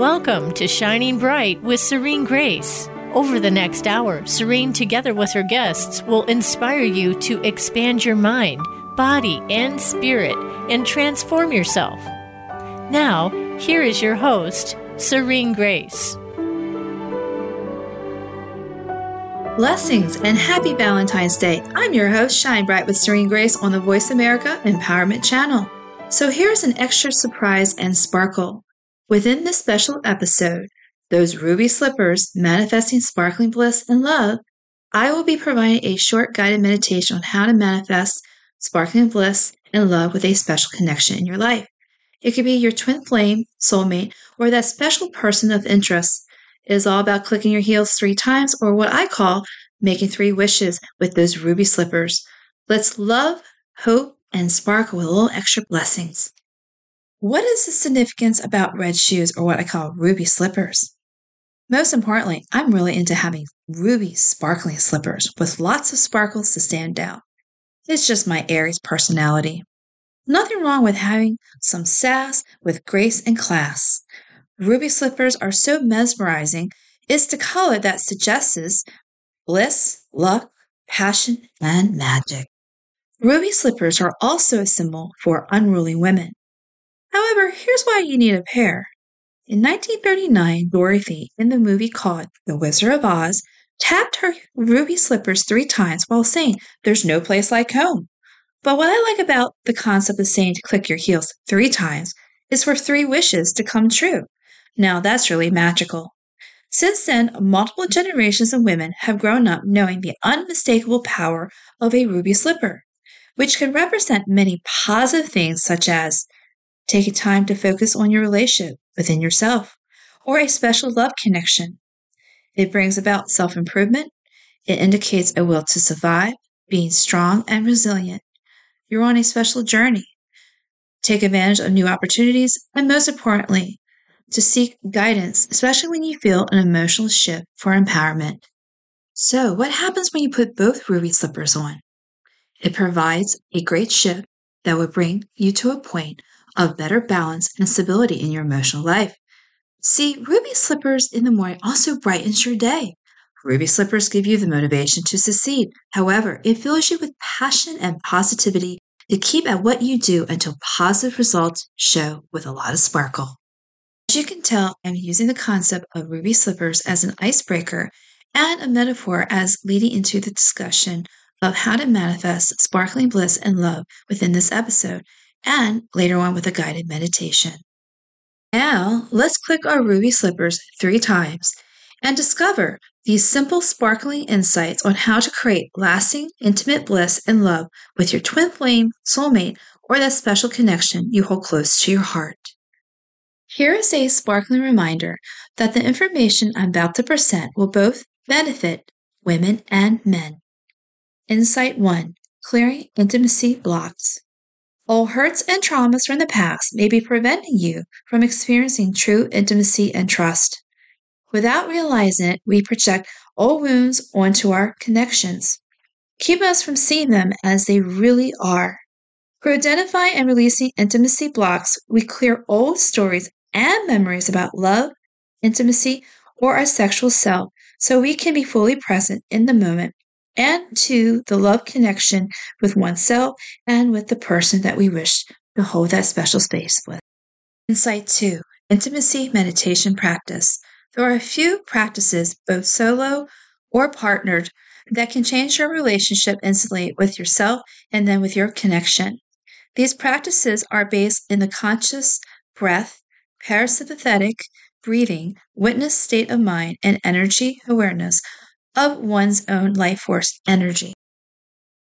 Welcome to Shining Bright with Serene Grace. Over the next hour, Serene, together with her guests, will inspire you to expand your mind, body, and spirit and transform yourself. Now, here is your host, Serene Grace. Blessings and happy Valentine's Day. I'm your host, Shine Bright with Serene Grace on the Voice America Empowerment Channel. So here's an extra surprise and sparkle. Within this special episode, those ruby slippers manifesting sparkling bliss and love, I will be providing a short guided meditation on how to manifest sparkling bliss and love with a special connection in your life. It could be your twin flame, soulmate, or that special person of interest. It is all about clicking your heels three times, or what I call making three wishes with those ruby slippers. Let's love, hope, and sparkle with a little extra blessings. What is the significance about red shoes or what I call ruby slippers? Most importantly, I'm really into having ruby sparkling slippers with lots of sparkles to stand out. It's just my Aries personality. Nothing wrong with having some sass with grace and class. Ruby slippers are so mesmerizing, it's the color that suggests bliss, luck, passion, and magic. Ruby slippers are also a symbol for unruly women. However, here's why you need a pair. In 1939, Dorothy, in the movie called The Wizard of Oz, tapped her ruby slippers three times while saying, There's no place like home. But what I like about the concept of saying to click your heels three times is for three wishes to come true. Now that's really magical. Since then, multiple generations of women have grown up knowing the unmistakable power of a ruby slipper, which can represent many positive things such as taking time to focus on your relationship within yourself or a special love connection. It brings about self improvement. It indicates a will to survive, being strong and resilient. You're on a special journey. Take advantage of new opportunities, and most importantly, to seek guidance, especially when you feel an emotional shift for empowerment. So, what happens when you put both ruby slippers on? It provides a great shift that will bring you to a point of better balance and stability in your emotional life. See, ruby slippers in the morning also brightens your day. Ruby slippers give you the motivation to succeed. However, it fills you with passion and positivity to keep at what you do until positive results show with a lot of sparkle. As you can tell, I'm using the concept of ruby slippers as an icebreaker and a metaphor as leading into the discussion of how to manifest sparkling bliss and love within this episode and later on with a guided meditation. Now, let's click our ruby slippers three times and discover these simple, sparkling insights on how to create lasting, intimate bliss and love with your twin flame, soulmate, or that special connection you hold close to your heart. Here is a sparkling reminder that the information I'm about to present will both benefit women and men. Insight 1 Clearing Intimacy Blocks. Old hurts and traumas from the past may be preventing you from experiencing true intimacy and trust. Without realizing it, we project old wounds onto our connections, keeping us from seeing them as they really are. For identifying and releasing intimacy blocks, we clear old stories and memories about love, intimacy, or our sexual self so we can be fully present in the moment and to the love connection with oneself and with the person that we wish to hold that special space with. Insight two intimacy meditation practice. There are a few practices, both solo or partnered, that can change your relationship instantly with yourself and then with your connection. These practices are based in the conscious breath, parasympathetic breathing, witness state of mind, and energy awareness of one's own life force energy.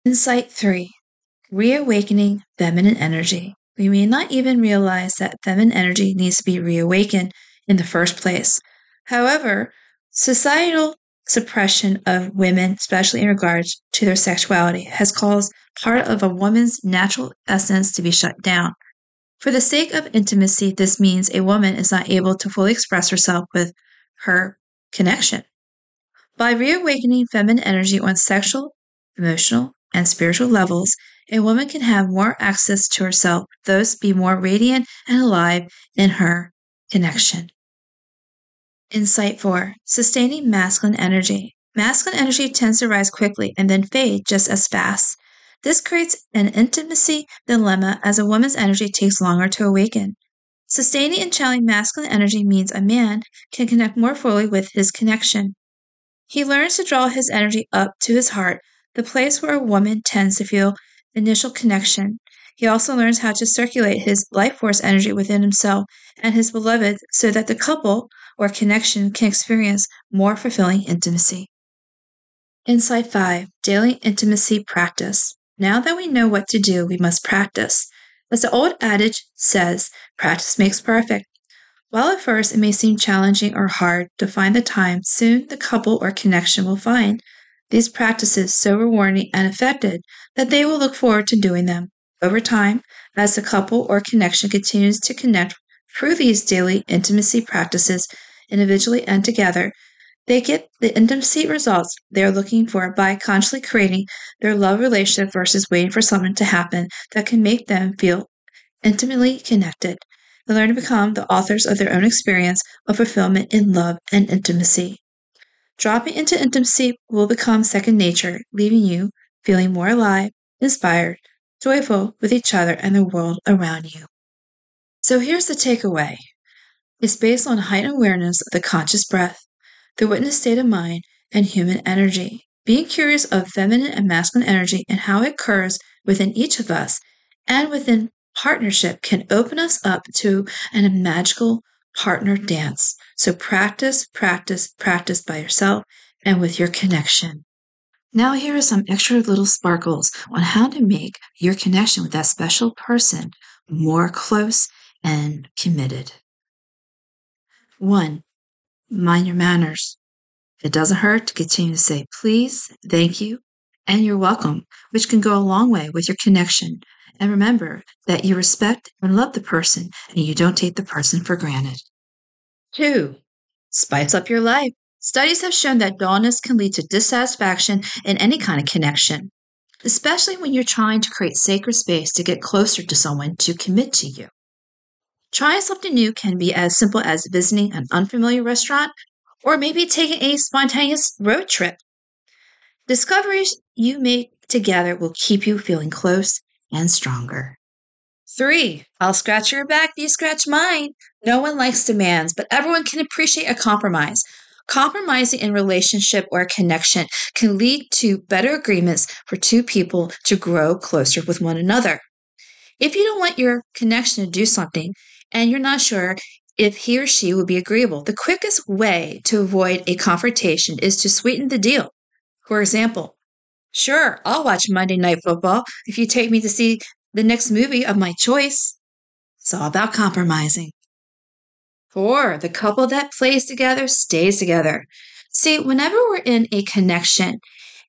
Insight 3 Reawakening feminine energy. We may not even realize that feminine energy needs to be reawakened in the first place. However, societal suppression of women, especially in regards to their sexuality, has caused part of a woman's natural essence to be shut down. For the sake of intimacy, this means a woman is not able to fully express herself with her connection. By reawakening feminine energy on sexual, emotional, and spiritual levels, a woman can have more access to herself, thus be more radiant and alive in her connection. Insight 4 Sustaining masculine energy. Masculine energy tends to rise quickly and then fade just as fast. This creates an intimacy dilemma as a woman's energy takes longer to awaken. Sustaining and channeling masculine energy means a man can connect more fully with his connection. He learns to draw his energy up to his heart, the place where a woman tends to feel initial connection. He also learns how to circulate his life force energy within himself and his beloved so that the couple or connection can experience more fulfilling intimacy. Insight 5 Daily Intimacy Practice. Now that we know what to do, we must practice. As the old adage says, practice makes perfect. While at first it may seem challenging or hard to find the time, soon the couple or connection will find these practices so rewarding and effective that they will look forward to doing them. Over time, as the couple or connection continues to connect through these daily intimacy practices, individually and together, they get the intimacy results they are looking for by consciously creating their love relationship versus waiting for something to happen that can make them feel intimately connected. They learn to become the authors of their own experience of fulfillment in love and intimacy. Dropping into intimacy will become second nature, leaving you feeling more alive, inspired, joyful with each other and the world around you. So here's the takeaway. It's based on heightened awareness of the conscious breath, the witness state of mind, and human energy. Being curious of feminine and masculine energy and how it occurs within each of us and within partnership can open us up to an magical partner dance. So practice, practice, practice by yourself and with your connection. Now, here are some extra little sparkles on how to make your connection with that special person more close and committed. One, mind your manners. It doesn't hurt to continue to say please, thank you, and you're welcome, which can go a long way with your connection. And remember that you respect and love the person and you don't take the person for granted. Two, spice up your life. Studies have shown that dullness can lead to dissatisfaction in any kind of connection, especially when you're trying to create sacred space to get closer to someone to commit to you. Trying something new can be as simple as visiting an unfamiliar restaurant or maybe taking a spontaneous road trip. Discoveries you make together will keep you feeling close and stronger. Three, I'll scratch your back, you scratch mine. No one likes demands, but everyone can appreciate a compromise. Compromising in relationship or connection can lead to better agreements for two people to grow closer with one another. If you don't want your connection to do something, and you're not sure if he or she will be agreeable. The quickest way to avoid a confrontation is to sweeten the deal. For example, sure, I'll watch Monday Night Football if you take me to see the next movie of my choice. It's all about compromising. Four, the couple that plays together stays together. See, whenever we're in a connection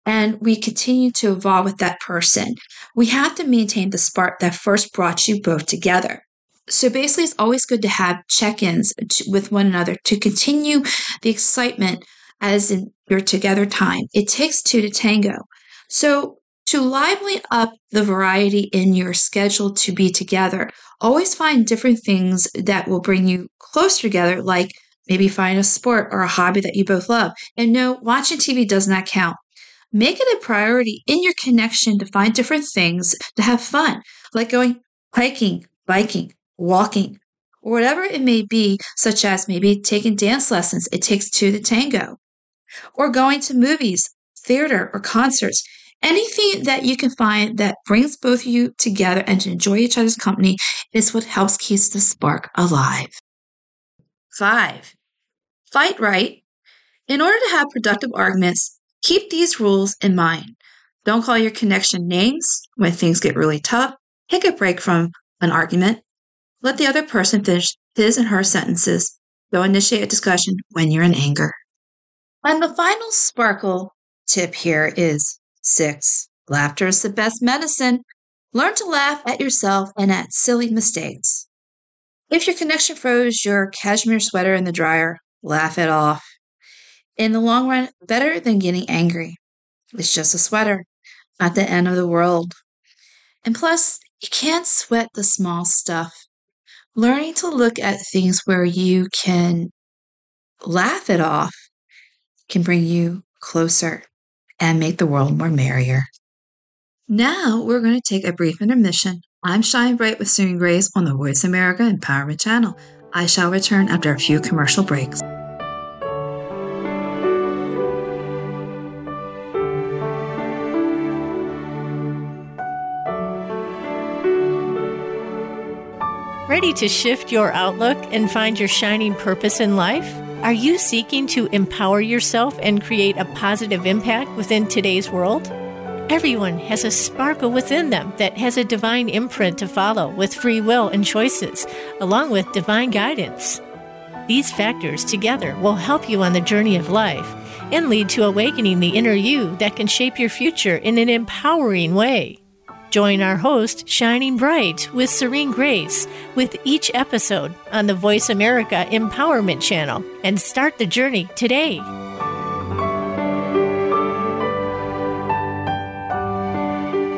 and we continue to evolve with that person, we have to maintain the spark that first brought you both together. So basically, it's always good to have check ins with one another to continue the excitement as in your together time. It takes two to tango. So to lively up the variety in your schedule to be together, always find different things that will bring you closer together, like maybe find a sport or a hobby that you both love. And no, watching TV does not count. Make it a priority in your connection to find different things to have fun, like going hiking, biking, walking, or whatever it may be, such as maybe taking dance lessons, it takes two to tango, or going to movies, theater, or concerts. Anything that you can find that brings both of you together and to enjoy each other's company is what helps keep the spark alive. Five, fight right. In order to have productive arguments, keep these rules in mind. Don't call your connection names when things get really tough. Take a break from an argument. Let the other person finish his and her sentences. Don't initiate a discussion when you're in anger. And the final sparkle tip here is six. Laughter is the best medicine. Learn to laugh at yourself and at silly mistakes. If your connection froze your cashmere sweater in the dryer, laugh it off. In the long run, better than getting angry. It's just a sweater, not the end of the world. And plus, you can't sweat the small stuff learning to look at things where you can laugh it off can bring you closer and make the world more merrier. Now we're going to take a brief intermission. I'm Shine Bright with Serene Grace on the Voice America Empowerment Channel. I shall return after a few commercial breaks. Ready to shift your outlook and find your shining purpose in life? Are you seeking to empower yourself and create a positive impact within today's world? Everyone has a sparkle within them that has a divine imprint to follow with free will and choices, along with divine guidance. These factors together will help you on the journey of life and lead to awakening the inner you that can shape your future in an empowering way. Join our host, Shining Bright, with Serene Grace, with each episode on the Voice America Empowerment Channel, and start the journey today.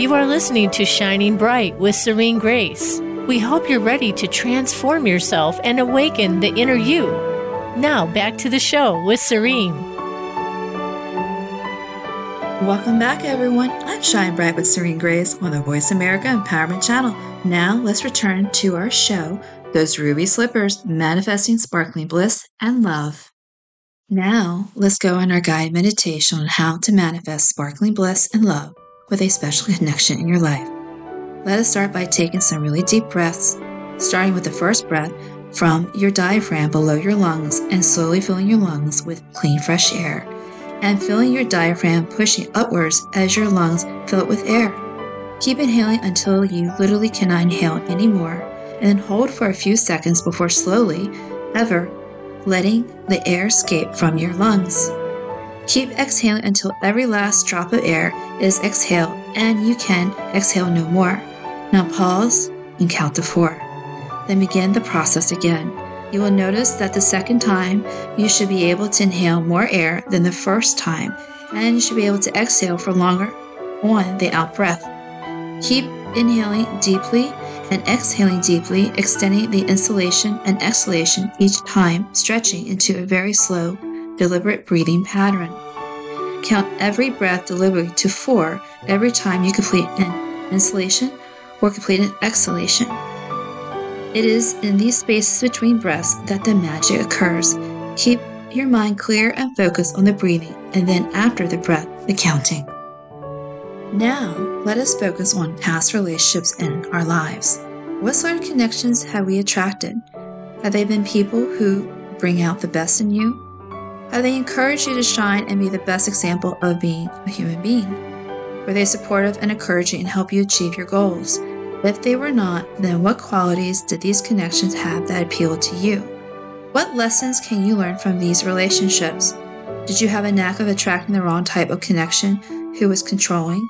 You are listening to Shining Bright with Serene Grace. We hope you're ready to transform yourself and awaken the inner you. Now, back to the show with Serene. Welcome back, everyone. I'm Shine Bright with Serene Grace on the Voice America Empowerment Channel. Now, let's return to our show Those Ruby Slippers Manifesting Sparkling Bliss and Love. Now, let's go on our guided meditation on how to manifest sparkling bliss and love with a special connection in your life. Let us start by taking some really deep breaths, starting with the first breath from your diaphragm below your lungs and slowly filling your lungs with clean, fresh air and filling your diaphragm pushing upwards as your lungs fill it with air. Keep inhaling until you literally cannot inhale anymore, and then hold for a few seconds before slowly, ever, letting the air escape from your lungs. Keep exhaling until every last drop of air is exhaled and you can exhale no more. Now pause and count to four. Then begin the process again you will notice that the second time you should be able to inhale more air than the first time, and you should be able to exhale for longer on the out breath. Keep inhaling deeply and exhaling deeply, extending the inhalation and exhalation each time, stretching into a very slow, deliberate breathing pattern. Count every breath deliberately to four every time you complete an inhalation or complete an exhalation. It is in these spaces between breaths that the magic occurs. Keep your mind clear and focused on the breathing, and then after the breath, the counting. Now, let us focus on past relationships in our lives. What sort of connections have we attracted? Have they been people who bring out the best in you? Have they encouraged you to shine and be the best example of being a human being? Were they supportive and encouraging and help you achieve your goals? If they were not, then what qualities did these connections have that appealed to you? What lessons can you learn from these relationships? Did you have a knack of attracting the wrong type of connection who was controlling,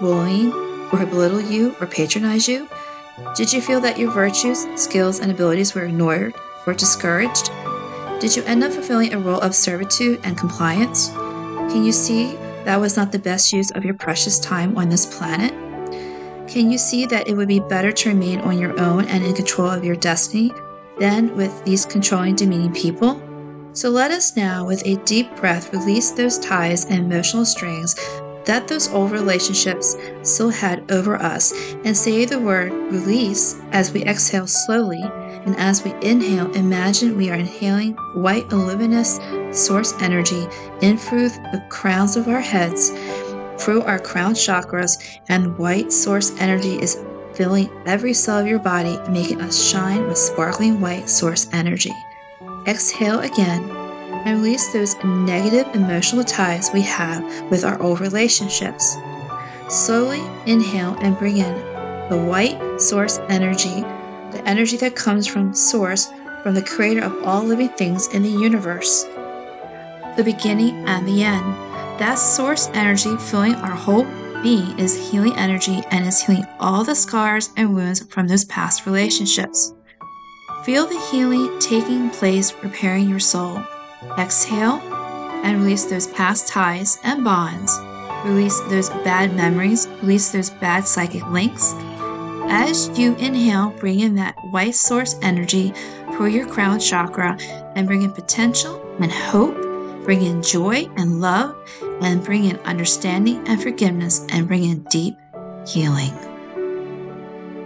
bullying, or belittle you or patronize you? Did you feel that your virtues, skills, and abilities were ignored or discouraged? Did you end up fulfilling a role of servitude and compliance? Can you see that was not the best use of your precious time on this planet? Can you see that it would be better to remain on your own and in control of your destiny than with these controlling, demeaning people? So let us now, with a deep breath, release those ties and emotional strings that those old relationships still had over us and say the word release as we exhale slowly. And as we inhale, imagine we are inhaling white, luminous source energy in through the crowns of our heads through our crown chakras, and white source energy is filling every cell of your body, and making us shine with sparkling white source energy. Exhale again and release those negative emotional ties we have with our old relationships. Slowly inhale and bring in the white source energy, the energy that comes from Source, from the creator of all living things in the universe, the beginning and the end. That source energy filling our whole being is healing energy and is healing all the scars and wounds from those past relationships. Feel the healing taking place, repairing your soul. Exhale and release those past ties and bonds. Release those bad memories, release those bad psychic links. As you inhale, bring in that white source energy for your crown chakra and bring in potential and hope, bring in joy and love, and bring in understanding and forgiveness, and bring in deep healing.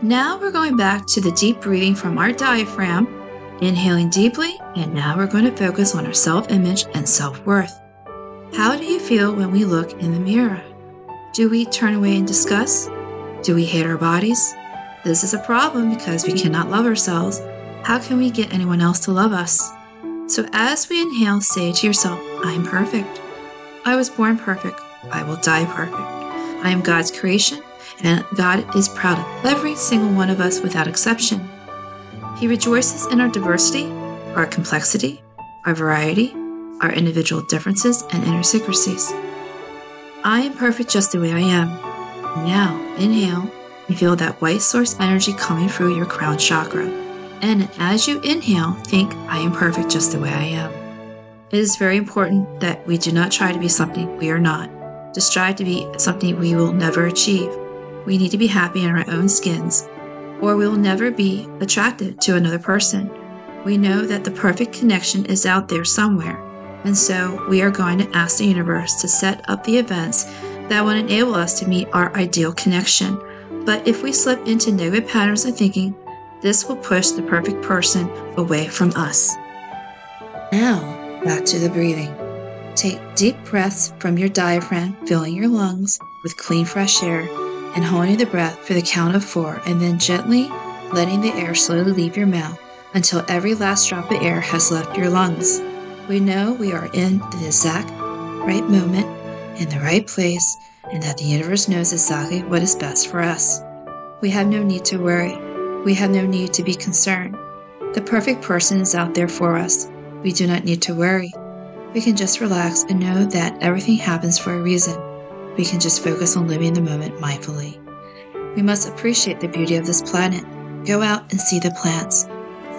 Now we're going back to the deep breathing from our diaphragm, inhaling deeply, and now we're going to focus on our self image and self worth. How do you feel when we look in the mirror? Do we turn away in disgust? Do we hate our bodies? This is a problem because we cannot love ourselves. How can we get anyone else to love us? So, as we inhale, say to yourself, I am perfect. I was born perfect. I will die perfect. I am God's creation and God is proud of every single one of us without exception. He rejoices in our diversity, our complexity, our variety, our individual differences, and idiosyncrasies. I am perfect just the way I am. Now, inhale and feel that white source energy coming through your crown chakra. And as you inhale, think, I am perfect just the way I am. It is very important that we do not try to be something we are not, to strive to be something we will never achieve we need to be happy in our own skins, or we will never be attracted to another person. We know that the perfect connection is out there somewhere, and so we are going to ask the universe to set up the events that will enable us to meet our ideal connection. But if we slip into negative patterns of thinking, this will push the perfect person away from us. Now, back to the breathing. Take deep breaths from your diaphragm, filling your lungs with clean, fresh air and holding the breath for the count of four, and then gently letting the air slowly leave your mouth until every last drop of air has left your lungs. We know we are in the exact right moment, in the right place, and that the universe knows exactly what is best for us. We have no need to worry. We have no need to be concerned. The perfect person is out there for us. We do not need to worry. We can just relax and know that everything happens for a reason we can just focus on living the moment mindfully. We must appreciate the beauty of this planet. Go out and see the plants,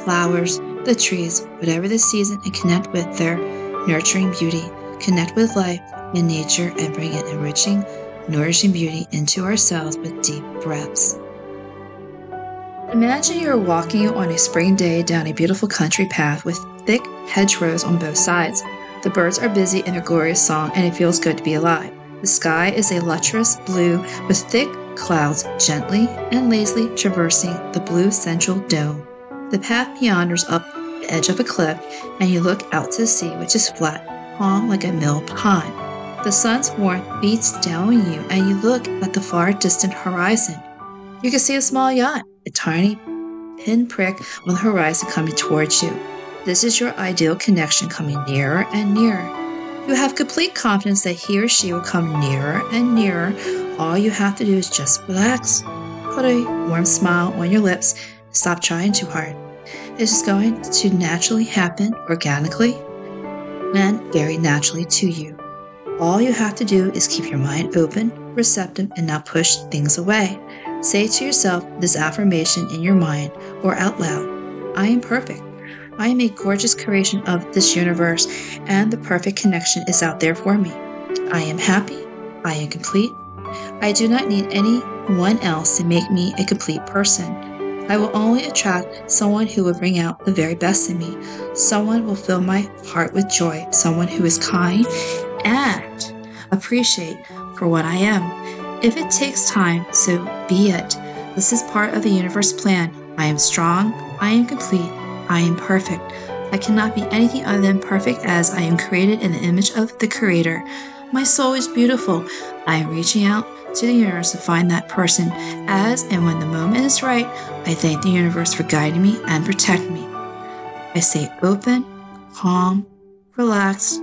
flowers, the trees, whatever the season, and connect with their nurturing beauty. Connect with life and nature and bring an enriching, nourishing beauty into ourselves with deep breaths. Imagine you're walking on a spring day down a beautiful country path with thick hedgerows on both sides. The birds are busy in a glorious song, and it feels good to be alive. The sky is a lustrous blue with thick clouds gently and lazily traversing the blue central dome. The path meanders up the edge of a cliff, and you look out to sea, which is flat, calm like a mill pond. The sun's warmth beats down on you, and you look at the far distant horizon. You can see a small yacht, a tiny pinprick on the horizon coming towards you. This is your ideal connection coming nearer and nearer. You have complete confidence that he or she will come nearer and nearer. All you have to do is just relax, put a warm smile on your lips, stop trying too hard. It's just going to naturally happen organically and very naturally to you. All you have to do is keep your mind open, receptive, and not push things away. Say to yourself this affirmation in your mind or out loud I am perfect. I am a gorgeous creation of this universe, and the perfect connection is out there for me. I am happy. I am complete. I do not need anyone else to make me a complete person. I will only attract someone who will bring out the very best in me. Someone will fill my heart with joy. Someone who is kind and appreciate for what I am. If it takes time, so be it. This is part of the universe plan. I am strong. I am complete. I am perfect. I cannot be anything other than perfect as I am created in the image of the Creator. My soul is beautiful. I am reaching out to the universe to find that person as and when the moment is right. I thank the universe for guiding me and protecting me. I stay open, calm, relaxed,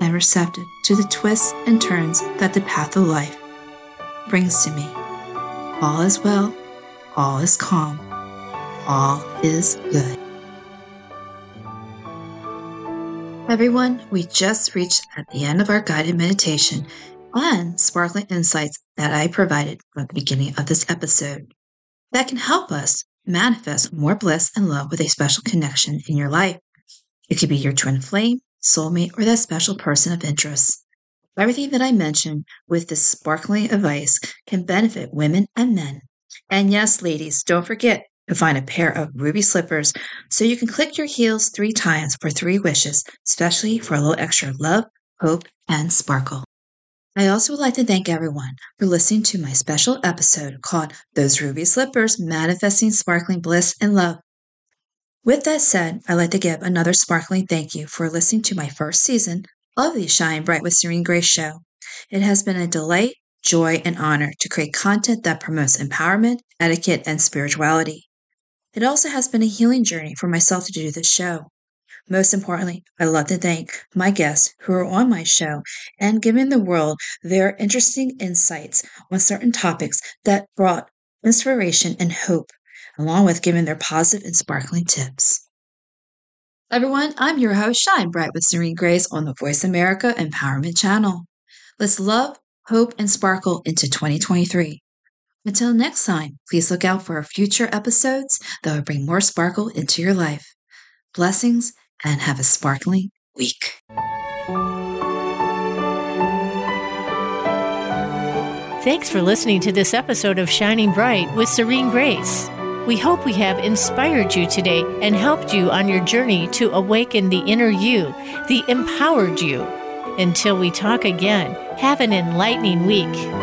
and receptive to the twists and turns that the path of life brings to me. All is well, all is calm, all is good. Everyone, we just reached at the end of our guided meditation and sparkling insights that I provided at the beginning of this episode that can help us manifest more bliss and love with a special connection in your life. It could be your twin flame, soulmate, or that special person of interest. Everything that I mentioned with this sparkling advice can benefit women and men. And yes, ladies, don't forget to find a pair of ruby slippers so you can click your heels three times for three wishes, especially for a little extra love, hope, and sparkle. I also would like to thank everyone for listening to my special episode called Those Ruby Slippers Manifesting Sparkling Bliss and Love. With that said, I'd like to give another sparkling thank you for listening to my first season of the Shine Bright with Serene Grace show. It has been a delight, joy, and honor to create content that promotes empowerment, etiquette, and spirituality. It also has been a healing journey for myself to do this show. Most importantly, I love to thank my guests who are on my show and giving the world their interesting insights on certain topics that brought inspiration and hope, along with giving their positive and sparkling tips. Everyone, I'm your host, Shine Bright with Serene Grace on the Voice America Empowerment Channel. Let's love, hope, and sparkle into 2023. Until next time, please look out for our future episodes that will bring more sparkle into your life. Blessings and have a sparkling week. Thanks for listening to this episode of Shining Bright with Serene Grace. We hope we have inspired you today and helped you on your journey to awaken the inner you, the empowered you. Until we talk again, have an enlightening week.